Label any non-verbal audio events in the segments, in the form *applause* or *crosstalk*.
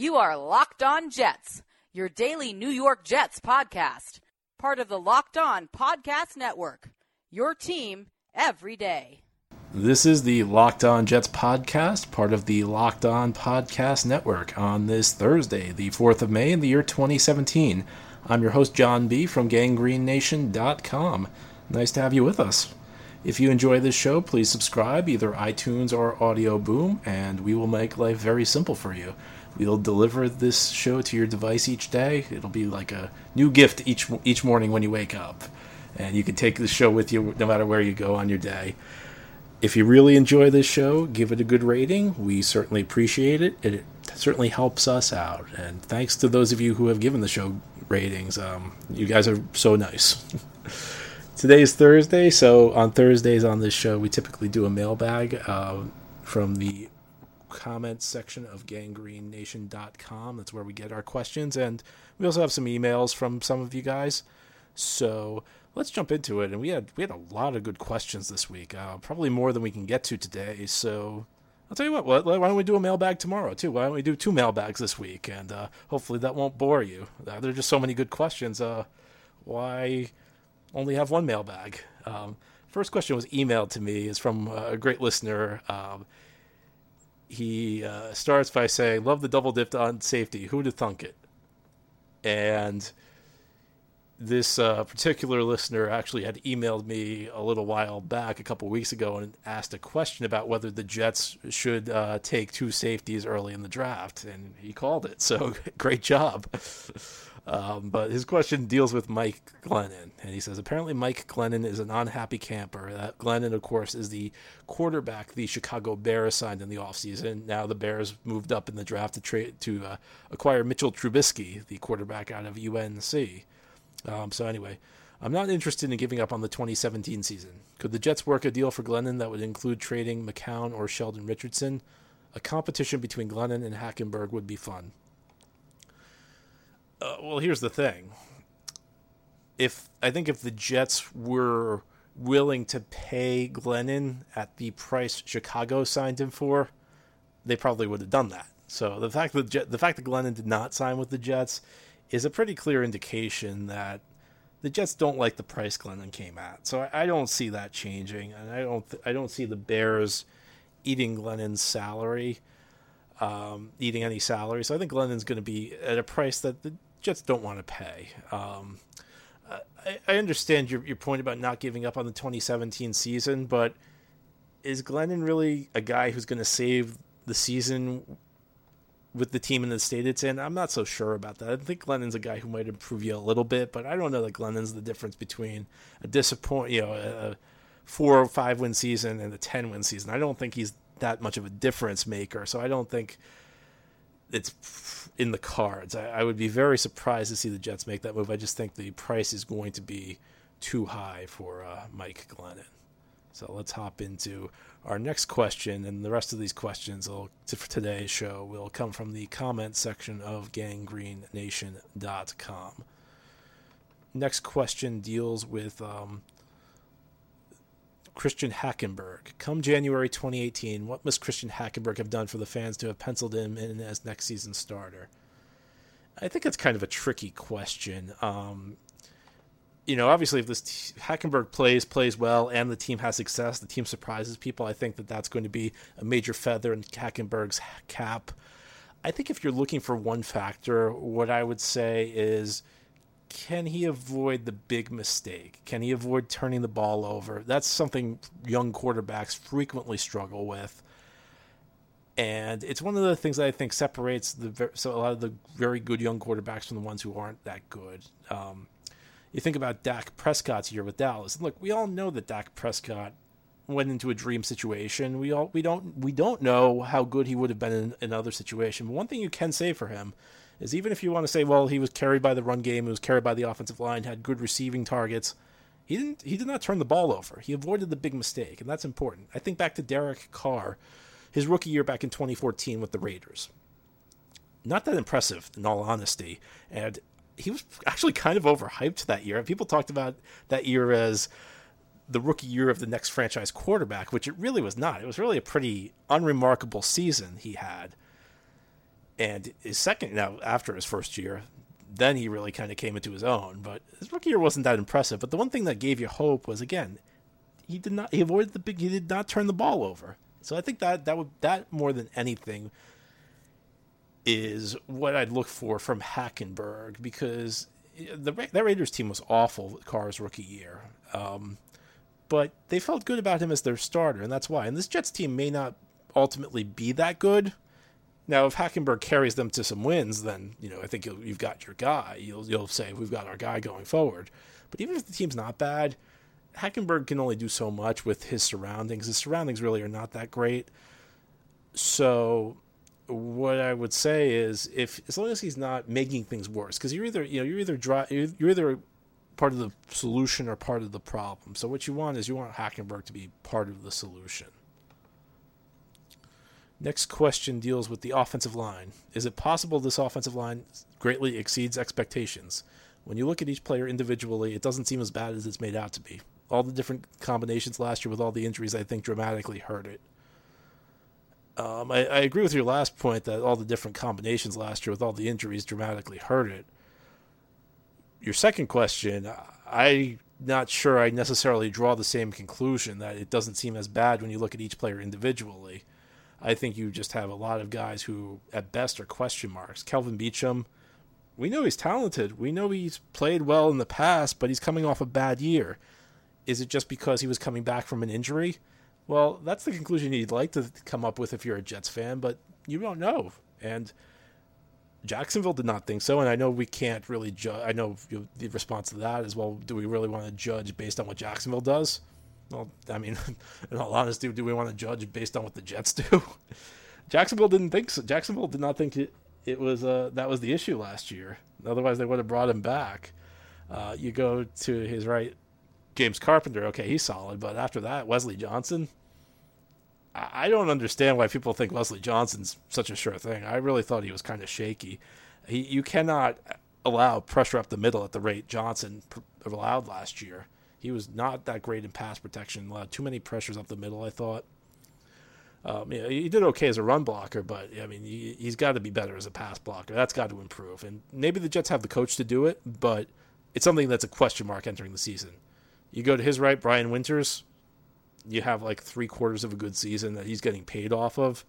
You are Locked On Jets, your daily New York Jets podcast, part of the Locked On Podcast Network. Your team every day. This is the Locked On Jets podcast, part of the Locked On Podcast Network, on this Thursday, the 4th of May in the year 2017. I'm your host, John B. from GangGreenNation.com. Nice to have you with us. If you enjoy this show, please subscribe, either iTunes or Audio Boom, and we will make life very simple for you. We'll deliver this show to your device each day. It'll be like a new gift each each morning when you wake up, and you can take the show with you no matter where you go on your day. If you really enjoy this show, give it a good rating. We certainly appreciate it. It certainly helps us out. And thanks to those of you who have given the show ratings. Um, you guys are so nice. *laughs* Today is Thursday, so on Thursdays on this show, we typically do a mailbag uh, from the comments section of ganggreennation.com. That's where we get our questions. And we also have some emails from some of you guys. So let's jump into it. And we had we had a lot of good questions this week, uh, probably more than we can get to today. So I'll tell you what, why don't we do a mailbag tomorrow too? Why don't we do two mailbags this week? And uh, hopefully that won't bore you. Uh, there are just so many good questions. Uh, why only have one mailbag? Um, first question was emailed to me. is from a great listener. Um, he uh, starts by saying, "Love the double dip on safety. Who'd have thunk it?" And this uh, particular listener actually had emailed me a little while back, a couple weeks ago, and asked a question about whether the Jets should uh, take two safeties early in the draft, and he called it. So *laughs* great job. Um, but his question deals with Mike Glennon, and he says apparently Mike Glennon is an unhappy camper. That Glennon, of course, is the quarterback the Chicago Bears signed in the offseason. Now the Bears moved up in the draft to trade to uh, acquire Mitchell Trubisky, the quarterback out of UNC. Um, so anyway, I'm not interested in giving up on the 2017 season. Could the Jets work a deal for Glennon that would include trading McCown or Sheldon Richardson? A competition between Glennon and Hackenberg would be fun. Uh, well, here's the thing. If I think if the Jets were willing to pay Glennon at the price Chicago signed him for, they probably would have done that. So the fact that the fact that Glennon did not sign with the Jets is a pretty clear indication that the Jets don't like the price Glennon came at. So I, I don't see that changing, and I don't th- I don't see the Bears eating Glennon's salary, um, eating any salary. So I think Glennon's going to be at a price that the Jets don't want to pay. Um, I, I, understand your your point about not giving up on the 2017 season, but is Glennon really a guy who's going to save the season with the team in the state it's in, I'm not so sure about that. I think Glennon's a guy who might improve you a little bit, but I don't know that Glennon's the difference between a disappoint, you know, a four or five win season and a ten win season. I don't think he's that much of a difference maker. So I don't think it's in the cards. I, I would be very surprised to see the Jets make that move. I just think the price is going to be too high for uh, Mike Glennon. So let's hop into our next question, and the rest of these questions for today's show will come from the comment section of ganggreennation.com. Next question deals with um, Christian Hackenberg. Come January 2018, what must Christian Hackenberg have done for the fans to have penciled him in as next season's starter? I think it's kind of a tricky question. Um, you know, obviously, if this t- Hackenberg plays plays well and the team has success, the team surprises people. I think that that's going to be a major feather in Hackenberg's cap. I think if you're looking for one factor, what I would say is can he avoid the big mistake? Can he avoid turning the ball over? That's something young quarterbacks frequently struggle with. And it's one of the things that I think separates the so a lot of the very good young quarterbacks from the ones who aren't that good. Um, you think about Dak Prescott's year with Dallas. Look, we all know that Dak Prescott went into a dream situation. We all we don't we don't know how good he would have been in another situation. But one thing you can say for him is even if you want to say, well, he was carried by the run game, he was carried by the offensive line, had good receiving targets. He didn't. He did not turn the ball over. He avoided the big mistake, and that's important. I think back to Derek Carr, his rookie year back in 2014 with the Raiders. Not that impressive, in all honesty, and he was actually kind of overhyped that year. People talked about that year as the rookie year of the next franchise quarterback, which it really was not. It was really a pretty unremarkable season he had. And his second, now after his first year, then he really kind of came into his own. But his rookie year wasn't that impressive. But the one thing that gave you hope was again, he did not he avoided the big he did not turn the ball over. So I think that that would that more than anything is what I'd look for from Hackenberg because the that Raiders team was awful Carr's rookie year. Um, but they felt good about him as their starter, and that's why. And this Jets team may not ultimately be that good. Now, if Hackenberg carries them to some wins, then you know I think you've got your guy. You'll you'll say we've got our guy going forward. But even if the team's not bad, Hackenberg can only do so much with his surroundings. His surroundings really are not that great. So, what I would say is, if as long as he's not making things worse, because you're either you know you're either dry, you're either part of the solution or part of the problem. So what you want is you want Hackenberg to be part of the solution. Next question deals with the offensive line. Is it possible this offensive line greatly exceeds expectations? When you look at each player individually, it doesn't seem as bad as it's made out to be. All the different combinations last year with all the injuries, I think, dramatically hurt it. Um, I, I, agree with your last point that all the different combinations last year with all the injuries dramatically hurt it. Your second question, I'm not sure I necessarily draw the same conclusion that it doesn't seem as bad when you look at each player individually. I think you just have a lot of guys who, at best, are question marks. Kelvin Beachum, we know he's talented. We know he's played well in the past, but he's coming off a bad year. Is it just because he was coming back from an injury? Well, that's the conclusion you'd like to come up with if you're a Jets fan, but you don't know. And Jacksonville did not think so, and I know we can't really judge. I know the response to that is, well, do we really want to judge based on what Jacksonville does? Well, I mean, *laughs* in all honesty, do we want to judge based on what the Jets *laughs* do? Jacksonville didn't think so. Jacksonville did not think it, it was uh, that was the issue last year. Otherwise, they would have brought him back. Uh, you go to his right, James Carpenter. Okay, he's solid, but after that, Wesley Johnson. I, I don't understand why people think Wesley Johnson's such a sure thing. I really thought he was kind of shaky. He, you cannot allow pressure up the middle at the rate Johnson allowed last year. He was not that great in pass protection. Allowed too many pressures up the middle. I thought. Um, yeah, he did okay as a run blocker, but I mean, he, has got to be better as a pass blocker. That's got to improve. And maybe the Jets have the coach to do it, but it's something that's a question mark entering the season. You go to his right, Brian Winters. You have like three quarters of a good season that he's getting paid off of.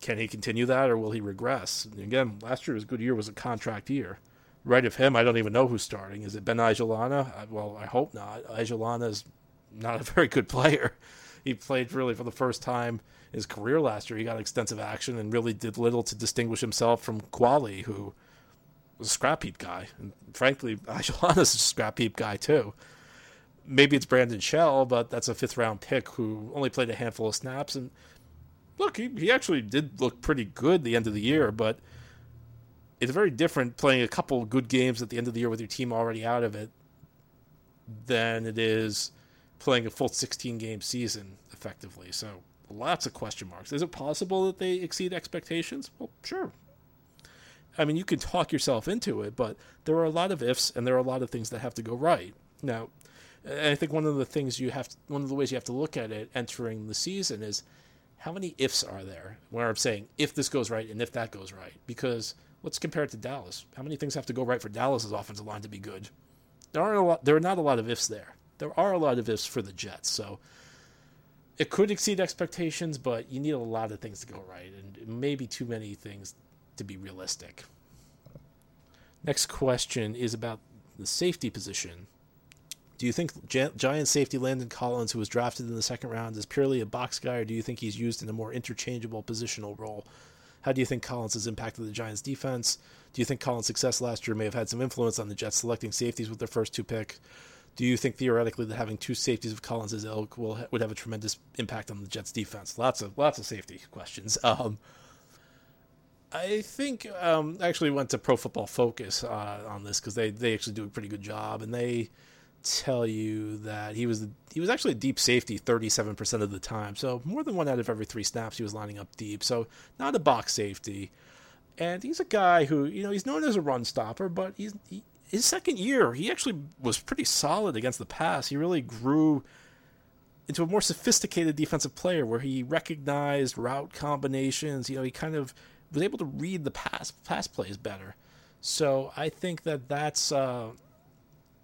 Can he continue that, or will he regress? Again, last year was a good year was a contract year right of him, I don't even know who's starting. Is it Ben Ijalana? Well, I hope not. Ojulari is not a *laughs* very good player. He played really for the first time in his career last year. He got extensive action and really did little to distinguish himself from Quali, who was a scrap heap guy. And frankly, *laughs* is a scrap heap guy too. Maybe it's Brandon Shell, but that's a fifth round pick who only played a handful of snaps. And look, he, he actually did look pretty good the end of the year, but – it's very different playing a couple good games at the end of the year with your team already out of it than it is playing a full 16 game season effectively. So lots of question marks. Is it possible that they exceed expectations? Well, sure. I mean, you can talk yourself into it, but there are a lot of ifs and there are a lot of things that have to go right. Now, I think one of the things you have, to, one of the ways you have to look at it entering the season is how many ifs are there? Where I'm saying if this goes right and if that goes right, because Let's compare it to Dallas. How many things have to go right for Dallas's offensive line to be good? There aren't a lot. There are not a lot of ifs there. There are a lot of ifs for the Jets. So it could exceed expectations, but you need a lot of things to go right, and maybe too many things to be realistic. Next question is about the safety position. Do you think Giant safety Landon Collins, who was drafted in the second round, is purely a box guy, or do you think he's used in a more interchangeable positional role? How do you think Collins has impacted the Giants' defense? Do you think Collins' success last year may have had some influence on the Jets selecting safeties with their first two picks? Do you think theoretically that having two safeties of Collins' ilk would have a tremendous impact on the Jets' defense? Lots of lots of safety questions. *laughs* Um, I think um, I actually went to Pro Football Focus uh, on this because they, they actually do a pretty good job, and they tell you that he was he was actually a deep safety 37% of the time. So more than one out of every three snaps he was lining up deep. So not a box safety. And he's a guy who, you know, he's known as a run stopper, but he's he, his second year, he actually was pretty solid against the pass. He really grew into a more sophisticated defensive player where he recognized route combinations. You know, he kind of was able to read the pass pass plays better. So I think that that's uh,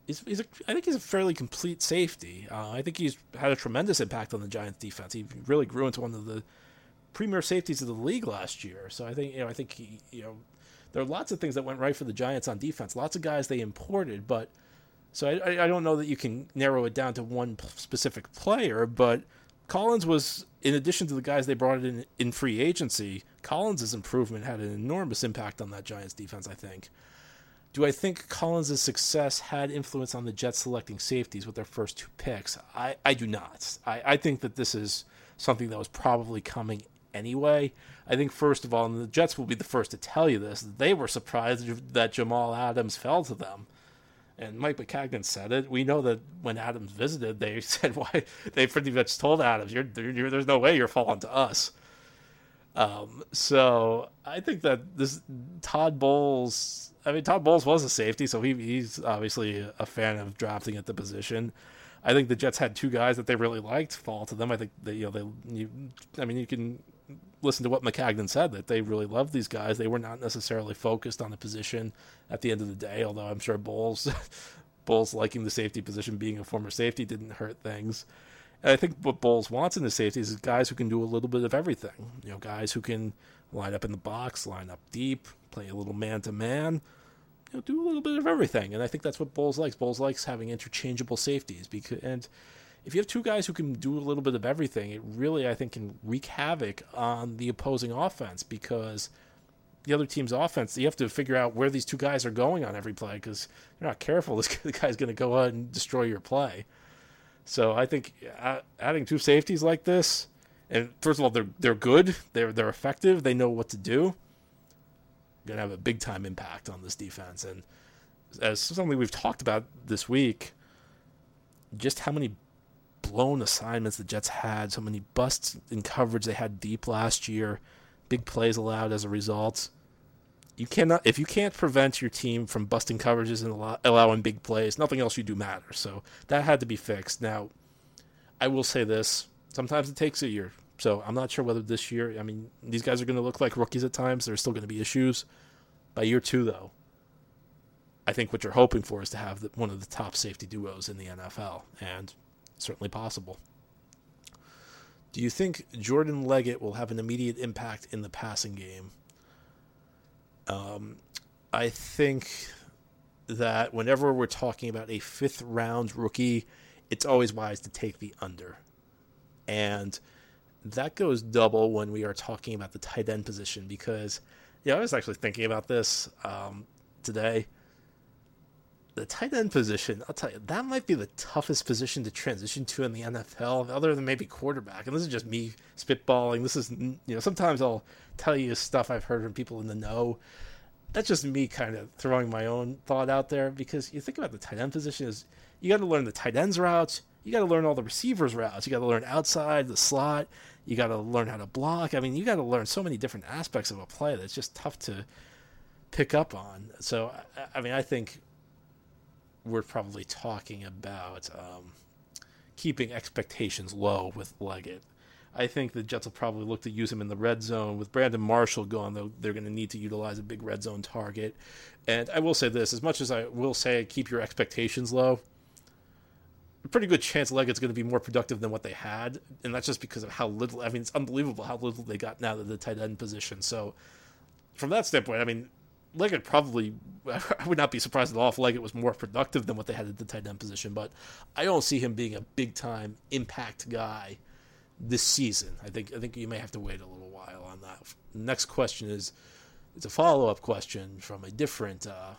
he's, he's a, I think he's a fairly complete safety. Uh, I think he's had a tremendous impact on the Giants defense. He really grew into one of the premier safeties of the league last year. So I think you know I think he you know there are lots of things that went right for the Giants on defense. Lots of guys they imported, but so I, I don't know that you can narrow it down to one specific player. But Collins was, in addition to the guys they brought in in free agency, Collins' improvement had an enormous impact on that Giants defense. I think. Do I think Collins' success had influence on the Jets selecting safeties with their first two picks? I, I do not. I, I think that this is something that was probably coming anyway. I think, first of all, and the Jets will be the first to tell you this, they were surprised that Jamal Adams fell to them. And Mike Maccagnan said it. We know that when Adams visited, they *laughs* said, "Why?" They pretty much told Adams, you're, you're, "There's no way you're falling to us." Um, so I think that this Todd Bowles I mean, Todd Bowles was a safety, so he, he's obviously a fan of drafting at the position. I think the Jets had two guys that they really liked fall to them. I think that you know, they, you, I mean, you can listen to what Maccagnan said that they really loved these guys. They were not necessarily focused on the position at the end of the day, although I'm sure Bowles, *laughs* Bowles liking the safety position, being a former safety, didn't hurt things. And I think what Bowles wants in the safeties is guys who can do a little bit of everything. You know, guys who can line up in the box, line up deep, play a little man to man, you know, do a little bit of everything. And I think that's what Bowles likes. Bowles likes having interchangeable safeties because and if you have two guys who can do a little bit of everything, it really I think can wreak havoc on the opposing offense because the other team's offense, you have to figure out where these two guys are going on every play because you're not careful, *laughs* this guy's going to go out and destroy your play. So I think adding two safeties like this, and first of all, they're they're good, they're they're effective, they know what to do going to have a big time impact on this defense. And as something we've talked about this week, just how many blown assignments the Jets had, so many busts in coverage they had deep last year, big plays allowed as a result. You cannot if you can't prevent your team from busting coverages and allowing big plays, nothing else you do matters. So that had to be fixed. Now, I will say this: sometimes it takes a year. So I'm not sure whether this year, I mean, these guys are going to look like rookies at times. There's still going to be issues. By year two, though, I think what you're hoping for is to have the, one of the top safety duos in the NFL, and certainly possible. Do you think Jordan Leggett will have an immediate impact in the passing game? Um, I think that whenever we're talking about a fifth round rookie, it's always wise to take the under. And that goes double when we are talking about the tight end position because, yeah, I was actually thinking about this um, today. The tight end position, I'll tell you, that might be the toughest position to transition to in the NFL, other than maybe quarterback. And this is just me spitballing. This is, you know, sometimes I'll tell you stuff I've heard from people in the know. That's just me kind of throwing my own thought out there because you think about the tight end position is you got to learn the tight ends routes you got to learn all the receivers routes. You got to learn outside the slot. You got to learn how to block. I mean, you got to learn so many different aspects of a play that's just tough to pick up on. So, I, mean, I think we're probably talking about um, keeping expectations low with Leggett. I think the Jets will probably look to use him in the red zone. With Brandon Marshall gone, though, they're going to need to utilize a big red zone target. And I will say this as much as I will say keep your expectations low, a pretty good chance Leggett's going to be more productive than what they had, and that's just because of how little. I mean, it's unbelievable how little they got now to the tight end position. So, from that standpoint, I mean, Leggett probably. *laughs* I would not be surprised at all if Leggett was more productive than what they had at the tight end position, but I don't see him being a big time impact guy this season. I think I think you may have to wait a little while on that. next question is it's a follow up question from a different uh,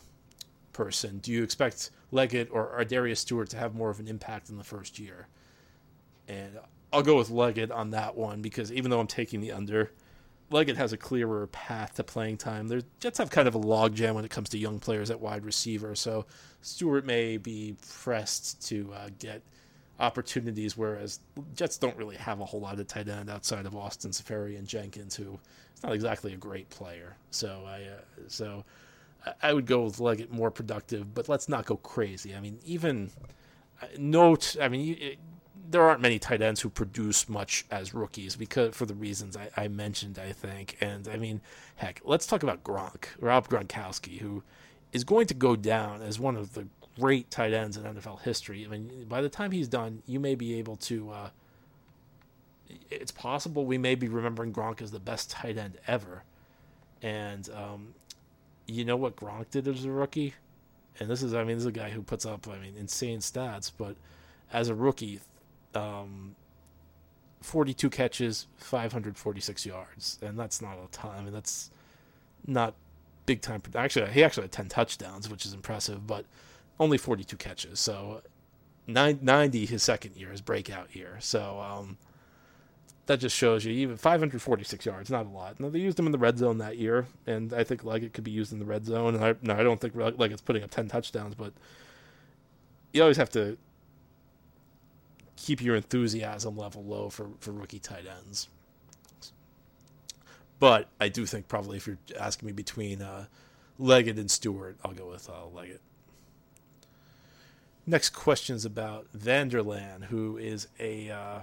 person. Do you expect Leggett or, Darius Stewart to have more of an impact in the first year? And I'll go with Leggett on that one because even though I'm taking the under, Leggett has a clearer path to playing time. The Jets have kind of a logjam when it comes to young players at wide receiver, so Stewart may be pressed to uh, get opportunities, whereas Jets don't really have a whole lot of tight end outside of Austin Seferian Jenkins, who is not exactly a great player. So I uh, so I would go with Leggett more productive, but let's not go crazy. I mean, even uh, note, I mean. It, there aren't many tight ends who produce much as rookies because for the reasons I, I, mentioned, I think. And I mean, heck, let's talk about Gronk, Rob Gronkowski, who is going to go down as one of the great tight ends in NFL history. I mean, by the time he's done, you may be able to. Uh, it's possible we may be remembering Gronk as the best tight end ever. And um, you know what Gronk did as a rookie? And this is, I mean, this is a guy who puts up, I mean, insane stats, but as a rookie, um, 42 catches, 546 yards, and that's not a ton. I mean, that's not big time. Actually, he actually had 10 touchdowns, which is impressive, but only 42 catches. So 90 his second year, his breakout year. So um, that just shows you even 546 yards, not a lot. Now they used him in the red zone that year, and I think Leggett could be used in the red zone. And I, no, I don't think Leggett's putting up 10 touchdowns, but you always have to keep your enthusiasm level low for, for rookie tight ends. But I do think probably if you're asking me between uh, Leggett and Stewart, I'll go with uh, Leggett. Next question is about Vander Laan, who is a uh,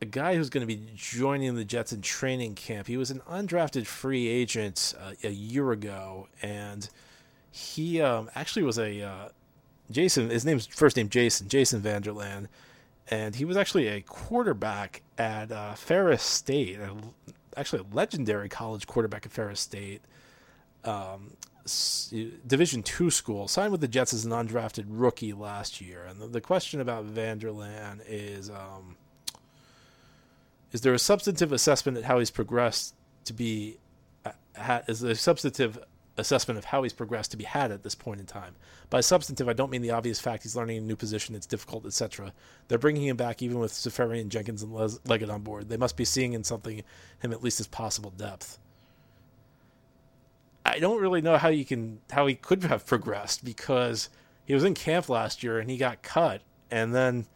a guy who's going to be joining the Jets in training camp. He was an undrafted free agent uh, a year ago, and he um, actually was a uh, Jason. His name's first name Jason Jason Vander Laan, and he was actually a quarterback at uh, Ferris State, actually a legendary college quarterback at Ferris State. Um, Division two school signed with the Jets as an undrafted rookie last year, and the, the question about Vander Laan is. Um, is there a substantive assessment at how he's progressed to be uh, is there a substantive assessment of how he's progressed to be had at this point in time by substantive i don't mean the obvious fact he's learning a new position it's difficult etc they're bringing him back even with Seferian Jenkins and Leggett on board they must be seeing in something him at least as possible depth i don't really know how you can how he could have progressed because he was in camp last year and he got cut and then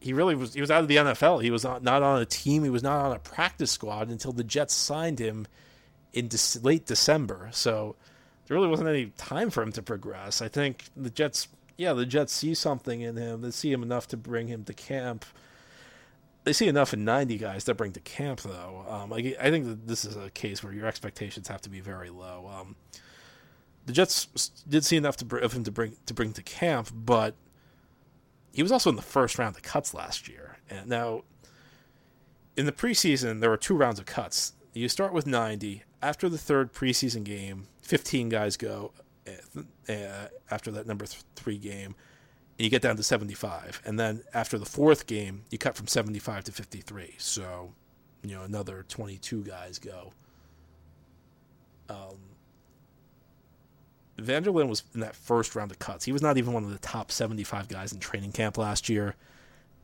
he really was he was out of the NFL. He was not, not on a team. He was not on a practice squad until the Jets signed him in de- late December. So there really wasn't any time for him to progress. I think the Jets, yeah, the Jets see something in him. They see him enough to bring him to camp. They see enough in 90 guys to bring to camp, though. Um, I, I think that this is a case where your expectations have to be very low. Um, the Jets did see enough to, of him to bring to bring to camp, but he was also in the first round of cuts last year. And now, in the preseason, there were two rounds of cuts. You start with 90. After the third preseason game, 15 guys go uh, after that number th- three game, and you get down to 75. And then after the fourth game, you cut from 75 to 53. So, you know, another 22 guys go. Um, Vander Laan was in that first round of cuts. He was not even one of the top 75 guys in training camp last year.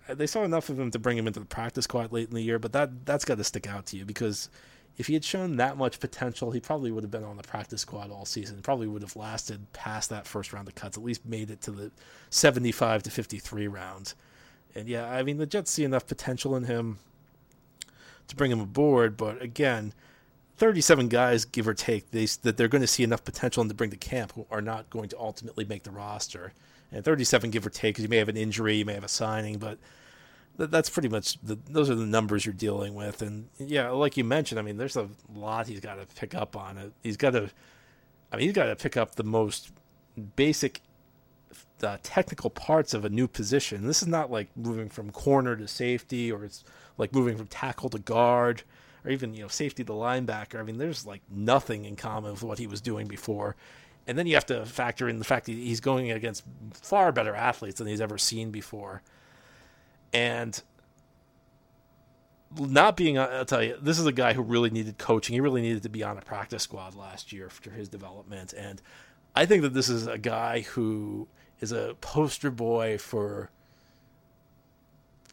Uh, they saw enough of him to bring him into the practice squad late in the year, but that that's got to stick out to you because if he had shown that much potential, he probably would have been on the practice squad all season. Probably would have lasted past that first round of cuts, at least made it to the 75 to 53 round. And yeah, I mean the Jets see enough potential in him to bring him aboard, but again, 37 guys, give or take, they, that they're going to see enough potential in to bring to camp who are not going to ultimately make the roster. And 37, give or take, because you may have an injury, you may have a signing, but that's pretty much the, those are the numbers you're dealing with. And yeah, like you mentioned, I mean, there's a lot he's got to pick up on it. He's got to, I mean, he's got to pick up the most basic uh, technical parts of a new position. This is not like moving from corner to safety, or it's like moving from tackle to guard or even you know safety to linebacker. I mean, there's like nothing in common with what he was doing before. And then you have to factor in the fact that he's going against far better athletes than he's ever seen before. And not being, I'll tell you, this is a guy who really needed coaching. He really needed to be on a practice squad last year for his development. And I think that this is a guy who is a poster boy for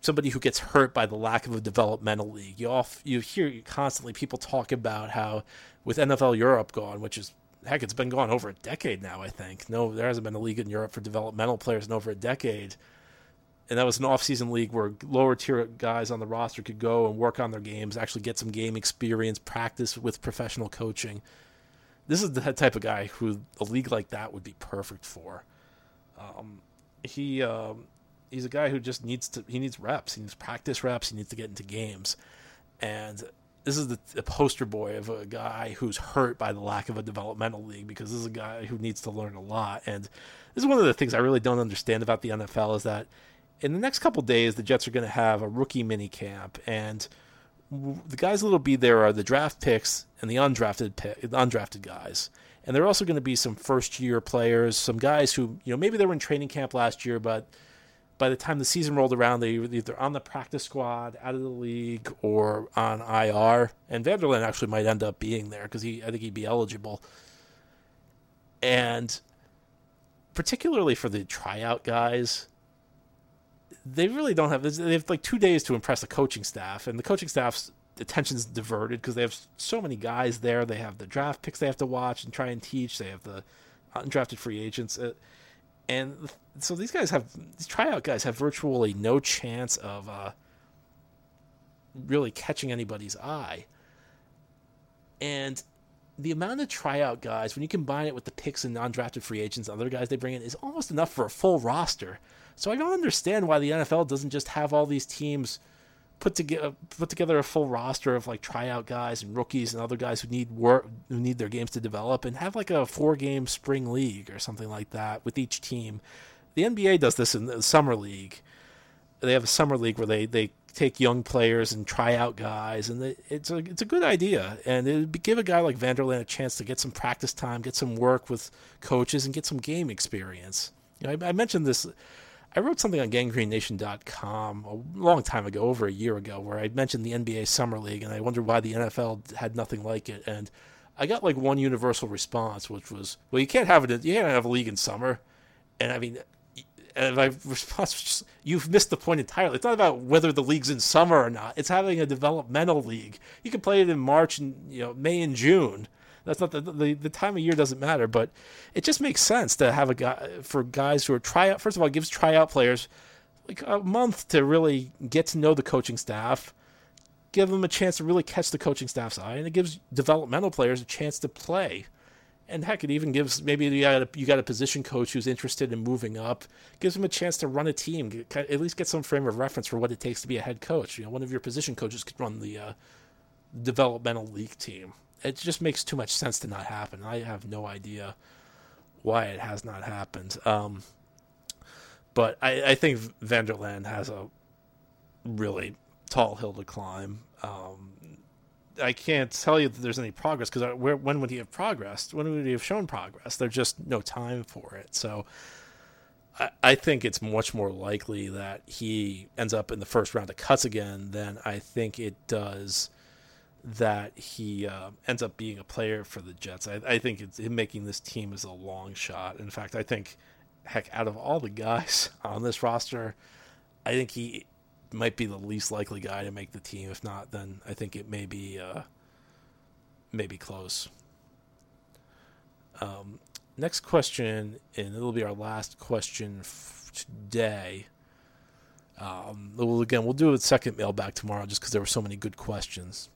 somebody who gets hurt by the lack of a developmental league. You off you hear constantly people talk about how with NFL Europe gone, which is heck, it's been gone over a decade now. I think no, there hasn't been a league in Europe for developmental players in over a decade. And that was an off-season league where lower tier guys on the roster could go and work on their games, actually get some game experience, practice with professional coaching. This is the type of guy who a league like that would be perfect for. Um, he um, he's a guy who just needs to he needs reps. He needs practice reps. He needs to get into games, and this is the, the, poster boy of a guy who's hurt by the lack of a developmental league because this is a guy who needs to learn a lot. And this is one of the things I really don't understand about the NFL is that in the next couple days the Jets are going to have a rookie mini camp and the guys that'll be there are the draft picks and the undrafted pick, the undrafted guys. And there are also going to be some first year players, some guys who, you know, maybe they were in training camp last year, but by the time the season rolled around, they were either on the practice squad, out of the league, or on IR. And Vander Laan actually might end up being there because he, I think he'd be eligible. And particularly for the tryout guys, they really don't have. They have like two days to impress the coaching staff, and the coaching staff's attention's diverted because they have so many guys there. They have the draft picks they have to watch and try and teach. They have the undrafted free agents. Uh, and so these guys have these tryout guys have virtually no chance of uh, really catching anybody's eye. And the amount of tryout guys, when you combine it with the picks and non-drafted free agents, and other guys they bring in, is almost enough for a full roster. So I don't understand why the NFL doesn't just have all these teams put together uh, put together a full roster of like tryout guys and rookies and other guys who need work who need their games to develop and have like a four game spring league or something like that with each team. The NBA does this in the summer league. They have a summer league where they, they take young players and try out guys, and it's a it's a good idea. And it would give a guy like Vander Laan a chance to get some practice time, get some work with coaches, and get some game experience. You know, I, I mentioned this I wrote something on ganggreennation.com a long time ago, over a year ago, where I mentioned the NBA Summer League and I wondered why the NFL had nothing like it. And I got like one universal response, which was, "Well, you can't have it. You can't have a league in summer." And I mean, and my response was just, "You've missed the point entirely. It's not about whether the league's in summer or not. It's having a developmental league. You can play it in March and you know May and June." That's not the, the the time of year doesn't matter, but it just makes sense to have a guy for guys who are tryout. First of all, gives tryout players like a month to really get to know the coaching staff, give them a chance to really catch the coaching staff's eye, and it gives developmental players a chance to play. And heck, it even gives maybe you got a, you got a position coach who's interested in moving up, gives him a chance to run a team, get, at least get some frame of reference for what it takes to be a head coach. You know, one of your position coaches could run the uh, developmental league team it just makes too much sense to not happen. I have no idea why it has not happened. Um, but I, I, think Vander Laan has a really tall hill to climb. Um, I can't tell you that there's any progress because when would he have progressed? When would he have shown progress? There's just no time for it. So I, I think it's much more likely that he ends up in the first round of cuts again than I think it does that he uh, ends up being a player for the Jets. I, I think it's, him making this team is a long shot. In fact, I think, heck, out of all the guys *laughs* on this roster, I think he might be the least likely guy to make the team. If not, then I think it may be uh, maybe close. Um, next question, and it'll be our last question f- today. Um, we'll, again, we'll do a second mailbag tomorrow just because there were so many good questions.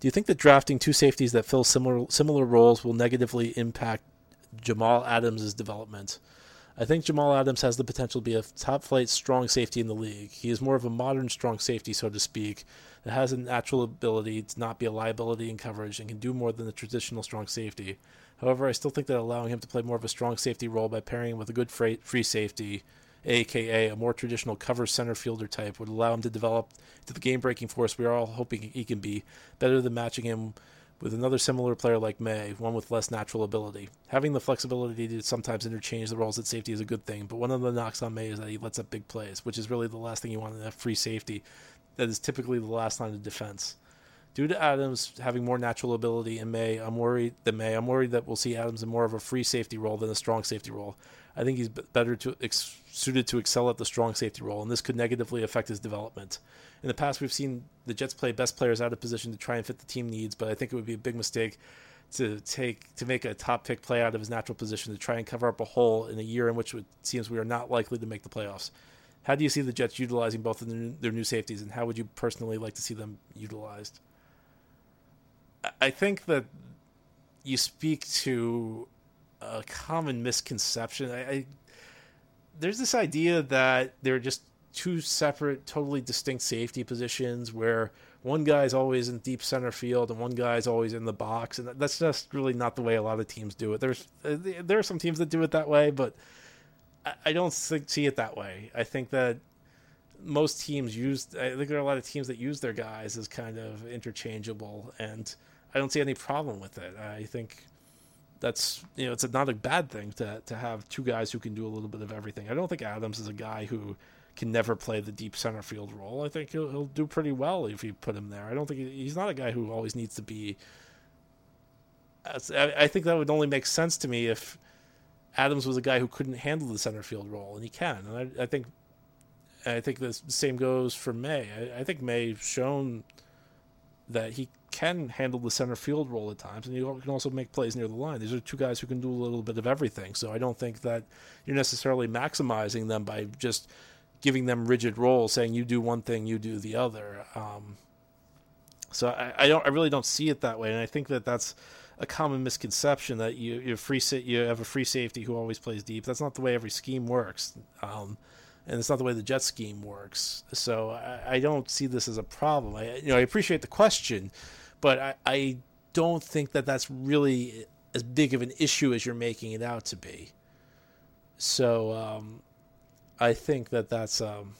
Do you think that drafting two safeties that fill similar similar roles will negatively impact Jamal Adams' development? I think Jamal Adams has the potential to be a top flight strong safety in the league. He is more of a modern strong safety, so to speak, that has a natural ability to not be a liability in coverage and can do more than the traditional strong safety. However, I still think that allowing him to play more of a strong safety role by pairing him with a good free safety aka a more traditional cover center fielder type, would allow him to develop to the game breaking force we are all hoping he can be, better than matching him with another similar player like Maye, one with less natural ability. Having the flexibility to sometimes interchange the roles at safety is a good thing, but one of the knocks on Maye is that he lets up big plays, which is really the last thing you want in a free safety. That is typically the last line of defense. Due to Adams having more natural ability in Maye, I'm worried than Maye. I'm worried that we'll see Adams in more of a free safety role than a strong safety role. I think he's better to ex- suited to excel at the strong safety role, and this could negatively affect his development. In the past, we've seen the Jets play best players out of position to try and fit the team needs, but I think it would be a big mistake to take to make a top pick play out of his natural position to try and cover up a hole in a year in which it seems we are not likely to make the playoffs. How do you see the Jets utilizing both of their new safeties, and how would you personally like to see them utilized? I think that you speak to a common misconception. I, I there's this idea that they're just two separate, totally distinct safety positions where one guy's always in deep center field and one guy's always in the box, and that's just really not the way a lot of teams do it. There's uh, there are some teams that do it that way, but I don't think, see it that way. I think that most teams use. I think there are a lot of teams that use their guys as kind of interchangeable, and I don't see any problem with it. I think that's you know it's not a bad thing to to have two guys who can do a little bit of everything. I don't think Adams is a guy who can never play the deep center field role. I think he'll he'll do pretty well if you put him there. I don't think he, he's not a guy who always needs to be. I think that would only make sense to me if Adams was a guy who couldn't handle the center field role, and he can. And I, I think I think the same goes for Maye. I, I think Maye's shown that he can handle the center field role at times, and he can also make plays near the line. These are two guys who can do a little bit of everything. So I don't think that you're necessarily maximizing them by just giving them rigid roles, saying you do one thing, you do the other. Um, so I, I, don't, I really don't see it that way, and I think that that's a common misconception that you you free you have a free safety who always plays deep. That's not the way every scheme works. Um, and it's not the way the jet scheme works. So I, I, don't see this as a problem. I you know I appreciate the question, but I, I don't think that that's really as big of an issue as you're making it out to be. So um, I think that that's um,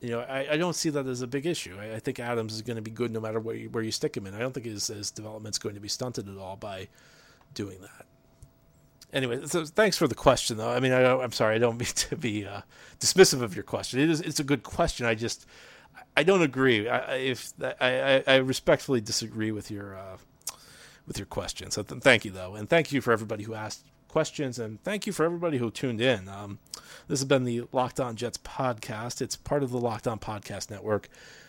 you know I, I don't see that as a big issue. I, I think Adams is going to be good no matter where you, where you stick him in. I don't think his, his development's going to be stunted at all by doing that anyway, so thanks for the question, though. I mean, I, am sorry, I don't mean *laughs* to be uh, dismissive of your question. It is, it's a good question. I just, I don't agree. I, if I, I, respectfully disagree with your, uh, with your question. So th- thank you, though, and thank you for everybody who asked questions, and thank you for everybody who tuned in. Um, this has been the Locked On Jets podcast. It's part of the Locked On Podcast Network.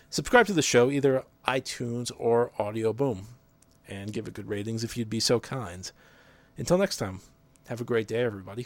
Subscribe to the show either iTunes or Audio Boom, and give it good ratings if you'd be so kind. Until next time. Have a great day, everybody.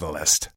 Catalyst.